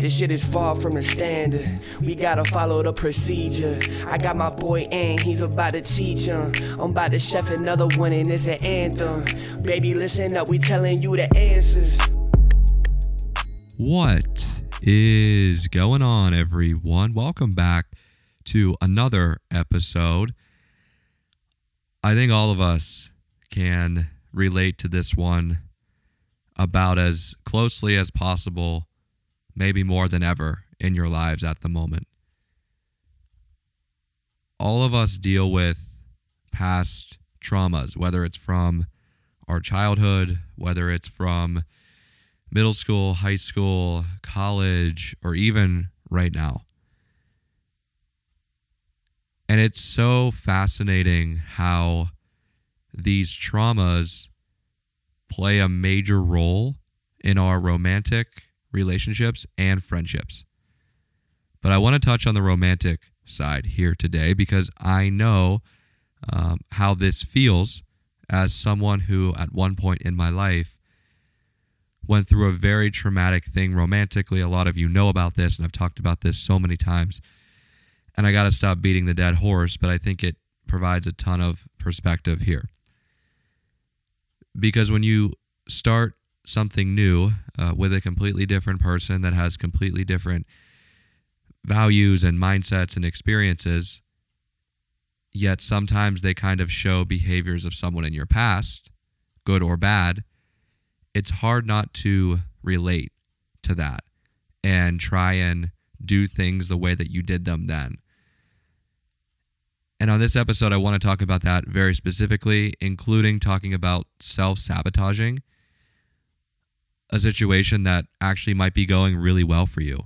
This shit is far from the standard. We gotta follow the procedure. I got my boy Ant, he's about to teach him. I'm about to chef another one, and it's an anthem. Baby, listen up, we telling you the answers. What is going on, everyone? Welcome back to another episode. I think all of us can relate to this one about as closely as possible, maybe more than ever in your lives at the moment. All of us deal with past traumas, whether it's from our childhood, whether it's from middle school, high school, college, or even right now. And it's so fascinating how these traumas play a major role in our romantic relationships and friendships. But I want to touch on the romantic side here today because I know um, how this feels as someone who, at one point in my life, went through a very traumatic thing romantically. A lot of you know about this, and I've talked about this so many times. And I got to stop beating the dead horse, but I think it provides a ton of perspective here. Because when you start something new uh, with a completely different person that has completely different values and mindsets and experiences, yet sometimes they kind of show behaviors of someone in your past, good or bad, it's hard not to relate to that and try and do things the way that you did them then. And on this episode, I want to talk about that very specifically, including talking about self sabotaging a situation that actually might be going really well for you.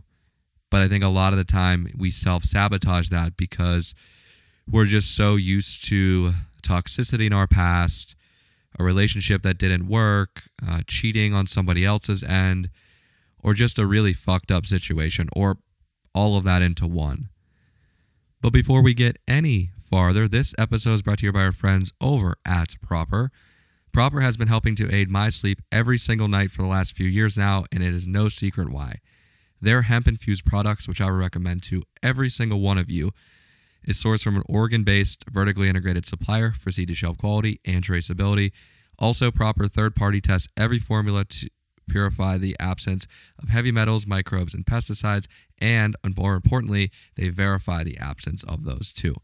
But I think a lot of the time we self sabotage that because we're just so used to toxicity in our past, a relationship that didn't work, uh, cheating on somebody else's end, or just a really fucked up situation, or all of that into one. But before we get any farther, this episode is brought to you by our friends over at Proper. Proper has been helping to aid my sleep every single night for the last few years now, and it is no secret why. Their hemp infused products, which I would recommend to every single one of you, is sourced from an Oregon based, vertically integrated supplier for seed to shelf quality and traceability. Also, proper third party tests every formula to purify the absence of heavy metals, microbes, and pesticides. And more importantly, they verify the absence of those too.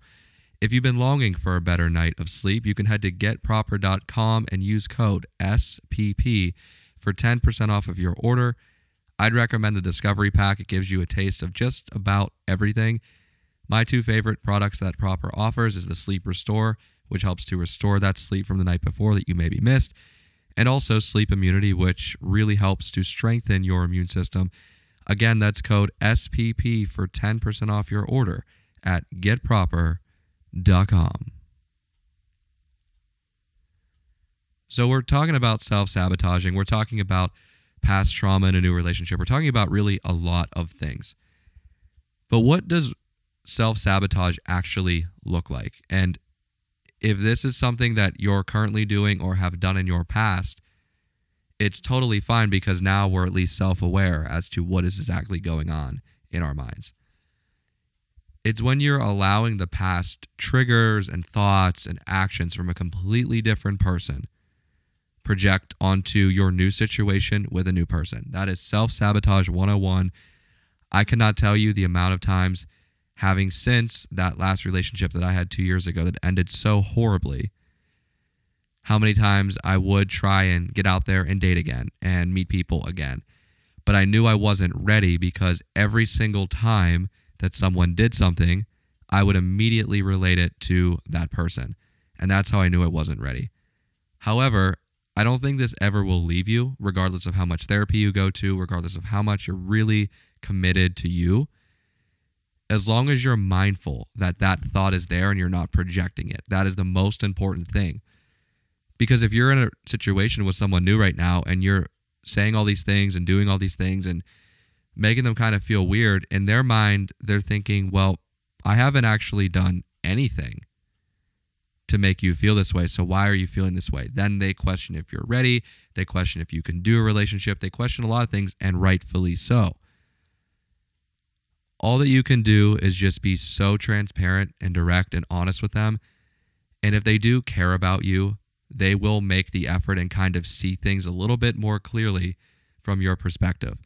If you've been longing for a better night of sleep, you can head to getproper.com and use code SPP for 10% off of your order. I'd recommend the Discovery Pack. It gives you a taste of just about everything. My two favorite products that Proper offers is the Sleep Restore, which helps to restore that sleep from the night before that you maybe missed, and also Sleep Immunity, which really helps to strengthen your immune system. Again, that's code SPP for 10% off your order at getproper.com. So, we're talking about self sabotaging. We're talking about past trauma in a new relationship. We're talking about really a lot of things. But what does self sabotage actually look like? And if this is something that you're currently doing or have done in your past, it's totally fine because now we're at least self aware as to what is exactly going on in our minds. It's when you're allowing the past triggers and thoughts and actions from a completely different person project onto your new situation with a new person. That is self sabotage 101. I cannot tell you the amount of times having since that last relationship that I had two years ago that ended so horribly, how many times I would try and get out there and date again and meet people again. But I knew I wasn't ready because every single time that someone did something, I would immediately relate it to that person. And that's how I knew it wasn't ready. However, I don't think this ever will leave you, regardless of how much therapy you go to, regardless of how much you're really committed to you as long as you're mindful that that thought is there and you're not projecting it. That is the most important thing. Because if you're in a situation with someone new right now and you're saying all these things and doing all these things and making them kind of feel weird, in their mind, they're thinking, well, I haven't actually done anything to make you feel this way. So why are you feeling this way? Then they question if you're ready. They question if you can do a relationship. They question a lot of things, and rightfully so. all that you can do is just be so transparent and direct and honest with them. And if they do care about you, they will make the effort and kind of see things a little bit more clearly from your perspective.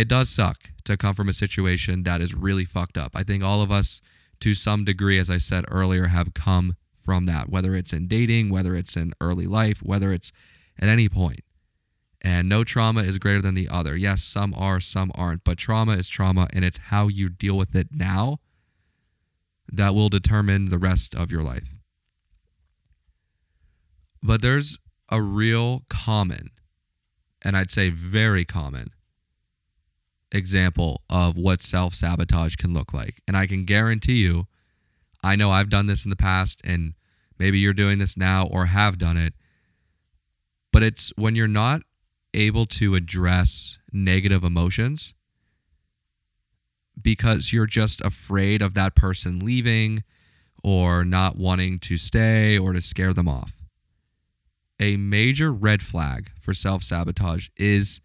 It does suck to come from a situation that is really fucked up. I think all of us, to some degree, as I said earlier, have come from that, whether it's in dating, whether it's in early life, whether it's at any point. And no trauma is greater than the other. Yes, some are, some aren't, but trauma is trauma, and it's how you deal with it now that will determine the rest of your life. But there's a real common, and I'd say very common, example of what self sabotage can look like. And I can guarantee you, I know I've done this in the past, and maybe you're doing this now or have done it. But it's when you're not able to address negative emotions because you're just afraid of that person leaving or not wanting to stay or to scare them off. A major red flag for self sabotage is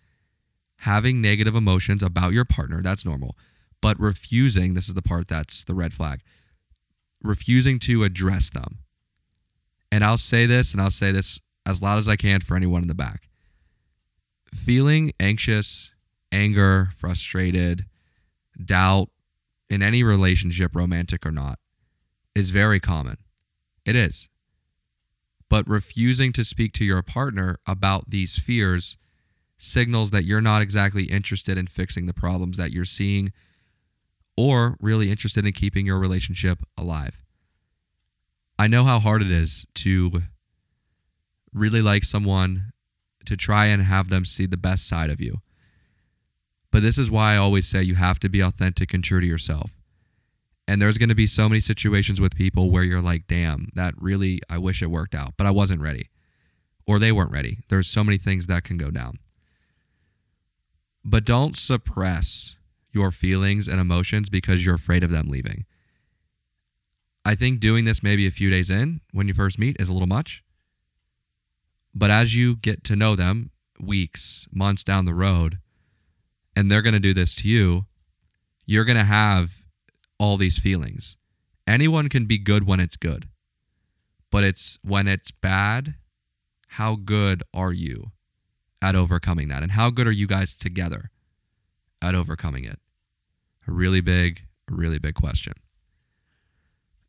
having negative emotions about your partner. That's normal. But refusing, this is the part that's the red flag, refusing to address them. And I'll say this, and I'll say this as loud as I can for anyone in the back feeling anxious, anger, frustrated, doubt in any relationship, romantic or not, is very common. It is. But refusing to speak to your partner about these fears signals that you're not exactly interested in fixing the problems that you're seeing or really interested in keeping your relationship alive. I know how hard it is to really like someone, to try and have them see the best side of you. But this is why I always say you have to be authentic and true to yourself. And there's going to be so many situations with people where you're like, damn, that really, I wish it worked out, but I wasn't ready. Or they weren't ready. There's so many things that can go down. But don't suppress your feelings and emotions because you're afraid of them leaving. I think doing this maybe a few days in when you first meet is a little much. But as you get to know them, weeks, months down the road, and they're going to do this to you, you're going to have all these feelings. Anyone can be good when it's good, but it's when it's bad, how good are you at overcoming that? And how good are you guys together at overcoming it? A really big, really big question.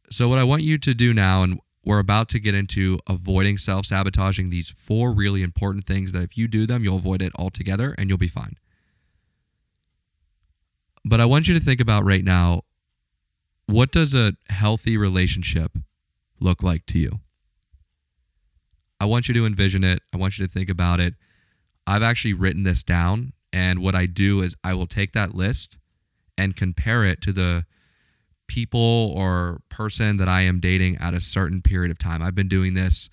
So, what I want you to do now, and we're about to get into avoiding self sabotaging these four really important things that if you do them, you'll avoid it altogether and you'll be fine. But I want you to think about right now what does a healthy relationship look like to you? I want you to envision it. I want you to think about it. I've actually written this down. And what I do is I will take that list and compare it to the people or person that I am dating at a certain period of time. I've been doing this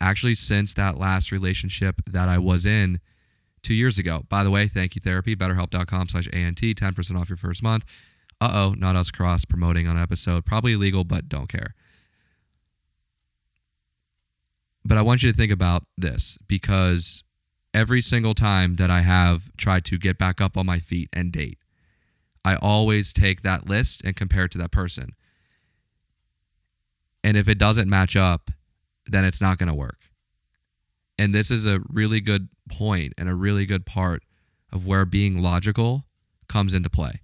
actually since that last relationship that I was in two years ago. By the way, thank you therapy, betterhelp.com slash ANT, 10% off your first month. Uh-oh, not us cross promoting on episode. Probably illegal, but don't care. But I want you to think about this because every single time that I have tried to get back up on my feet and date, I always take that list and compare it to that person. And if it doesn't match up, then it's not going to work. And this is a really good point and a really good part of where being logical comes into play.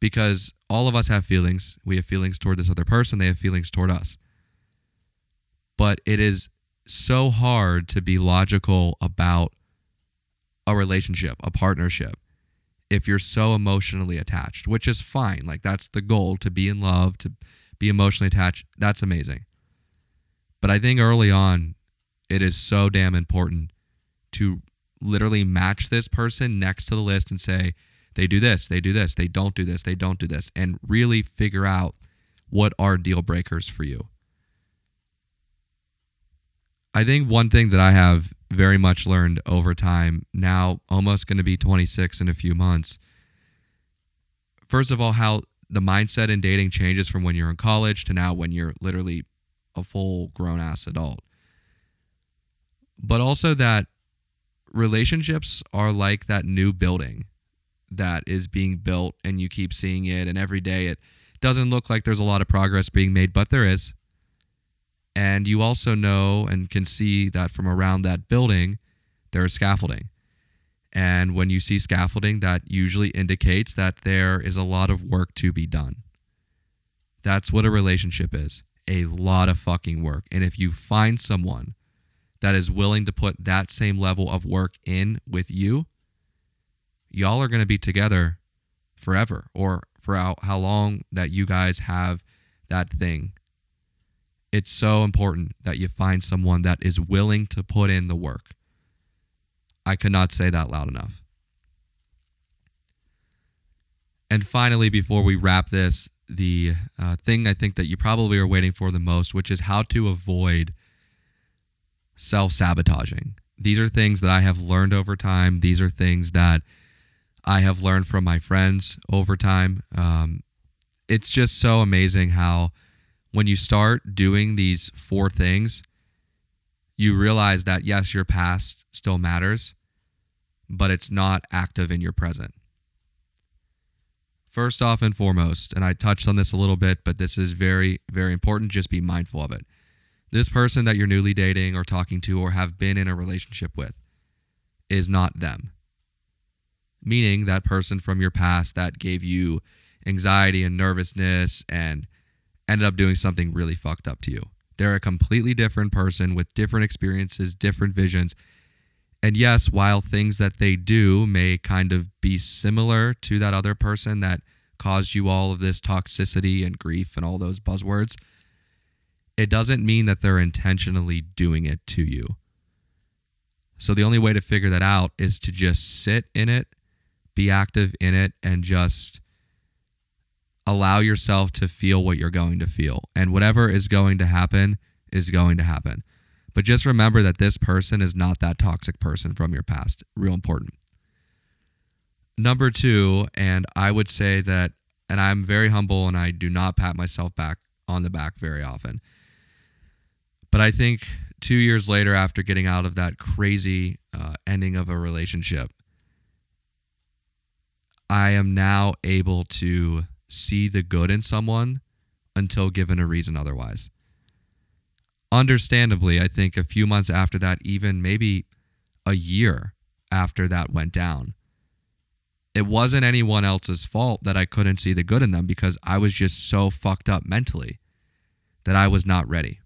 Because all of us have feelings. We have feelings toward this other person, they have feelings toward us. But it is so hard to be logical about a relationship, a partnership, if you're so emotionally attached, which is fine. Like that's the goal to be in love, to be emotionally attached. That's amazing. But I think early on, it is so damn important to literally match this person next to the list and say, they do this, they do this, they don't do this, they don't do this, and really figure out what are deal breakers for you. I think one thing that I have very much learned over time, now almost going to be 26 in a few months. First of all, how the mindset in dating changes from when you're in college to now when you're literally a full grown ass adult. But also that relationships are like that new building that is being built and you keep seeing it and every day it doesn't look like there's a lot of progress being made, but there is. And you also know and can see that from around that building, there is scaffolding. And when you see scaffolding, that usually indicates that there is a lot of work to be done. That's what a relationship is a lot of fucking work. And if you find someone that is willing to put that same level of work in with you, y'all are going to be together forever or for how, how long that you guys have that thing. It's so important that you find someone that is willing to put in the work. I could not say that loud enough. And finally, before we wrap this, the uh, thing I think that you probably are waiting for the most, which is how to avoid self sabotaging. These are things that I have learned over time. These are things that I have learned from my friends over time. Um, it's just so amazing how when you start doing these four things, you realize that yes, your past still matters, but it's not active in your present. First off and foremost, and I touched on this a little bit, but this is very, very important. Just be mindful of it. This person that you're newly dating or talking to or have been in a relationship with is not them meaning that person from your past that gave you anxiety and nervousness and ended up doing something really fucked up to you. They're a completely different person with different experiences, different visions. And yes, while things that they do may kind of be similar to that other person that caused you all of this toxicity and grief and all those buzzwords, it doesn't mean that they're intentionally doing it to you. So the only way to figure that out is to just sit in it be active in it and just allow yourself to feel what you're going to feel. And whatever is going to happen is going to happen. But just remember that this person is not that toxic person from your past. Real important. Number two, and I would say that, and I'm very humble and I do not pat myself back on the back very often. But I think two years later, after getting out of that crazy uh, ending of a relationship, I am now able to see the good in someone until given a reason otherwise. Understandably, I think a few months after that, even maybe a year after that went down, it wasn't anyone else's fault that I couldn't see the good in them because I was just so fucked up mentally that I was not ready.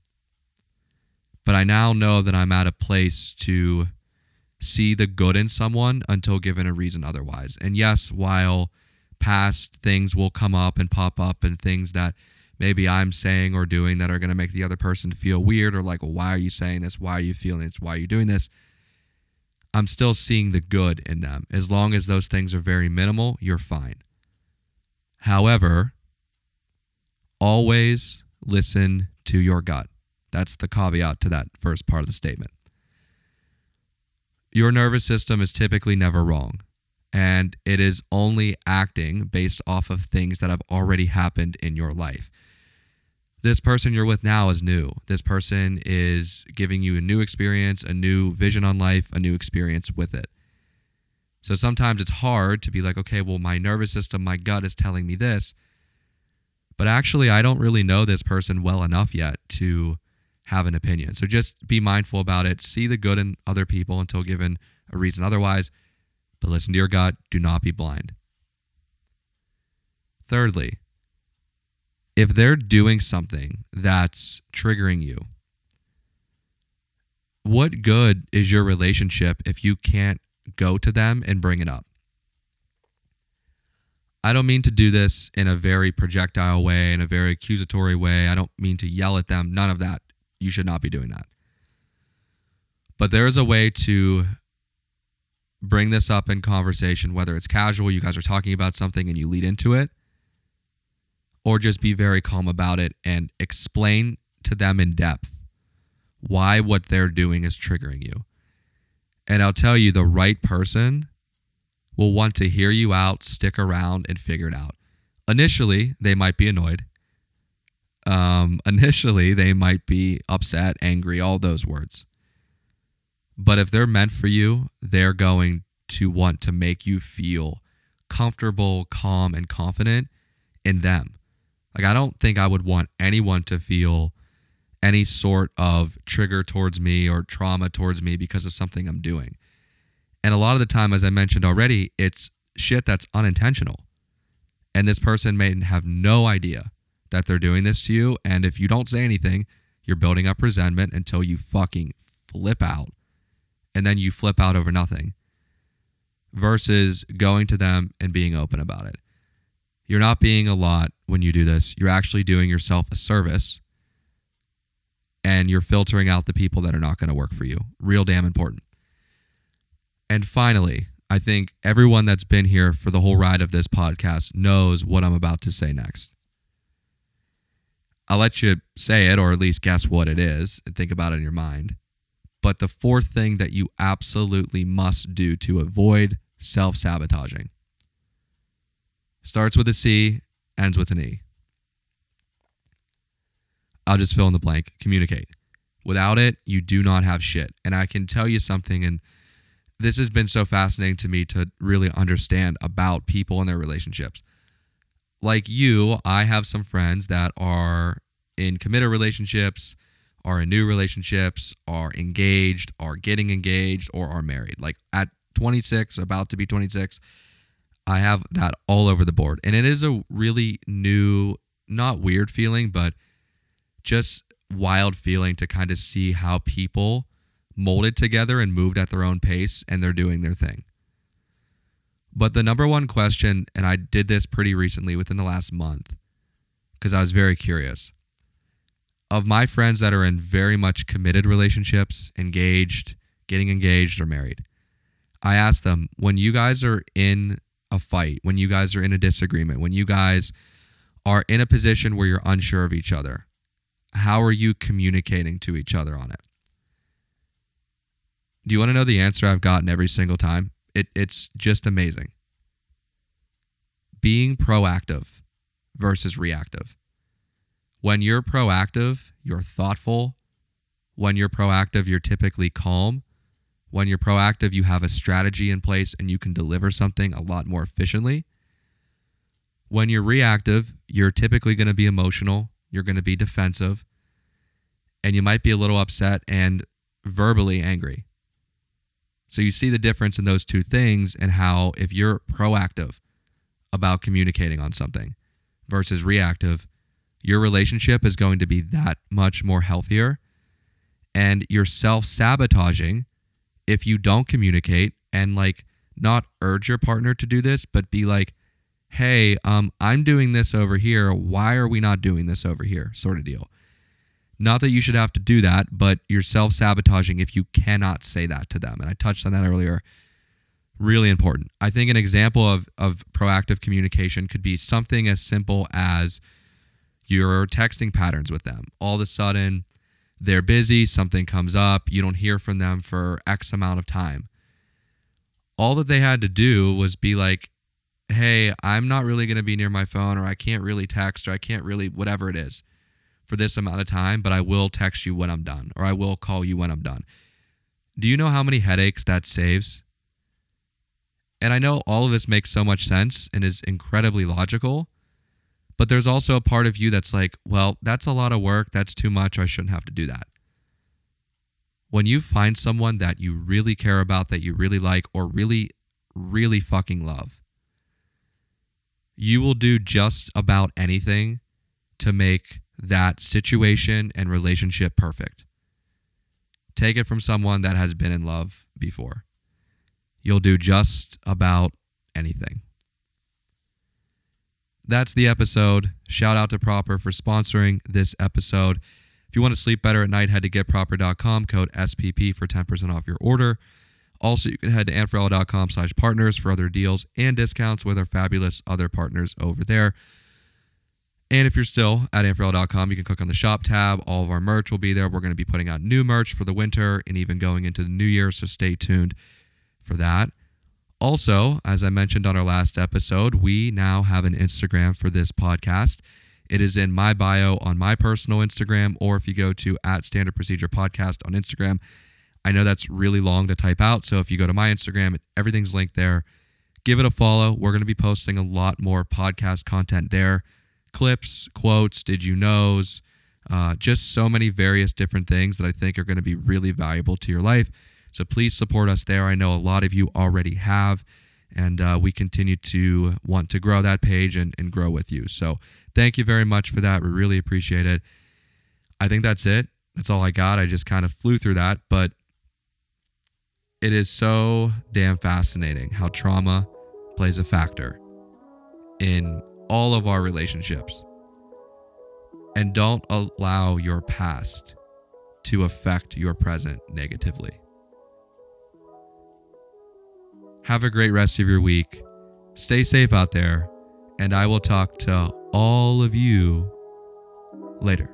But I now know that I'm at a place to see the good in someone until given a reason otherwise. And yes, while past things will come up and pop up and things that maybe I'm saying or doing that are going to make the other person feel weird or like, well, why are you saying this? Why are you feeling this? Why are you doing this? I'm still seeing the good in them. As long as those things are very minimal, you're fine. However, always listen to your gut. That's the caveat to that first part of the statement your nervous system is typically never wrong. And it is only acting based off of things that have already happened in your life. This person you're with now is new. This person is giving you a new experience, a new vision on life, a new experience with it. So sometimes it's hard to be like, okay, well, my nervous system, my gut is telling me this. But actually, I don't really know this person well enough yet to have an opinion. So just be mindful about it. See the good in other people until given a reason otherwise, but listen to your gut. Do not be blind. Thirdly, if they're doing something that's triggering you, what good is your relationship if you can't go to them and bring it up? I don't mean to do this in a very projectile way, in a very accusatory way. I don't mean to yell at them. None of that you should not be doing that. But there is a way to bring this up in conversation, whether it's casual, you guys are talking about something and you lead into it, or just be very calm about it and explain to them in depth why what they're doing is triggering you. And I'll tell you, the right person will want to hear you out, stick around, and figure it out. Initially, they might be annoyed um, initially they might be upset, angry, all those words. But if they're meant for you, they're going to want to make you feel comfortable, calm, and confident in them. Like, I don't think I would want anyone to feel any sort of trigger towards me or trauma towards me because of something I'm doing. And a lot of the time, as I mentioned already, it's shit that's unintentional. And this person may have no idea that they're doing this to you. And if you don't say anything, you're building up resentment until you fucking flip out. And then you flip out over nothing versus going to them and being open about it. You're not being a lot when you do this. You're actually doing yourself a service and you're filtering out the people that are not going to work for you. Real damn important. And finally, I think everyone that's been here for the whole ride of this podcast knows what I'm about to say next. I'll let you say it or at least guess what it is and think about it in your mind. But the fourth thing that you absolutely must do to avoid self sabotaging starts with a C, ends with an E. I'll just fill in the blank communicate. Without it, you do not have shit. And I can tell you something, and this has been so fascinating to me to really understand about people and their relationships. Like you, I have some friends that are in committed relationships are in new relationships, are engaged, are getting engaged, or are married. Like at 26, about to be 26, I have that all over the board. And it is a really new, not weird feeling, but just wild feeling to kind of see how people molded together and moved at their own pace and they're doing their thing. But the number one question, and I did this pretty recently within the last month because I was very curious of my friends that are in very much committed relationships, engaged, getting engaged, or married, I ask them when you guys are in a fight, when you guys are in a disagreement, when you guys are in a position where you're unsure of each other, how are you communicating to each other on it? Do you want to know the answer I've gotten every single time? It, it's just amazing. Being proactive versus reactive. When you're proactive, you're thoughtful. When you're proactive, you're typically calm. When you're proactive, you have a strategy in place and you can deliver something a lot more efficiently. When you're reactive, you're typically going to be emotional, you're going to be defensive, and you might be a little upset and verbally angry. So you see the difference in those two things and how if you're proactive about communicating on something versus reactive, your relationship is going to be that much more healthier. And you're self sabotaging if you don't communicate and like not urge your partner to do this, but be like, hey, um, I'm doing this over here. Why are we not doing this over here? Sort of deal. Not that you should have to do that, but you're self sabotaging if you cannot say that to them. And I touched on that earlier. Really important. I think an example of, of proactive communication could be something as simple as your texting patterns with them. All of a sudden, they're busy, something comes up, you don't hear from them for X amount of time. All that they had to do was be like, hey, I'm not really going to be near my phone, or I can't really text, or I can't really, whatever it is, for this amount of time, but I will text you when I'm done, or I will call you when I'm done. Do you know how many headaches that saves? And I know all of this makes so much sense and is incredibly logical. But there's also a part of you that's like, well, that's a lot of work. That's too much. I shouldn't have to do that. When you find someone that you really care about, that you really like, or really, really fucking love, you will do just about anything to make that situation and relationship perfect. Take it from someone that has been in love before. You'll do just about anything that's the episode. Shout out to Proper for sponsoring this episode. If you want to sleep better at night, head to getproper.com, code SPP for 10% off your order. Also, you can head to antferrella.com slash partners for other deals and discounts with our fabulous other partners over there. And if you're still at antferrella.com, you can click on the shop tab. All of our merch will be there. We're going to be putting out new merch for the winter and even going into the new year, so stay tuned for that. Also, as I mentioned on our last episode, we now have an Instagram for this podcast. It is in my bio on my personal Instagram, or if you go to at Standard Procedure Podcast on Instagram. I know that's really long to type out. So if you go to my Instagram, everything's linked there. give it a follow. We're going to be posting a lot more podcast content there clips, quotes, did you knows, uh, just so many various different things that I think are going to be really valuable to your life. So please support us there. I know a lot of you already have, and uh, we continue to want to grow that page and, and grow with you. So thank you very much for that. We really appreciate it. I think that's it. That's all I got. I just kind of flew through that, but it is so damn fascinating how trauma plays a factor in all of our relationships. And don't allow your past to affect your present negatively. Have a great rest of your week. Stay safe out there, and I will talk to all of you later.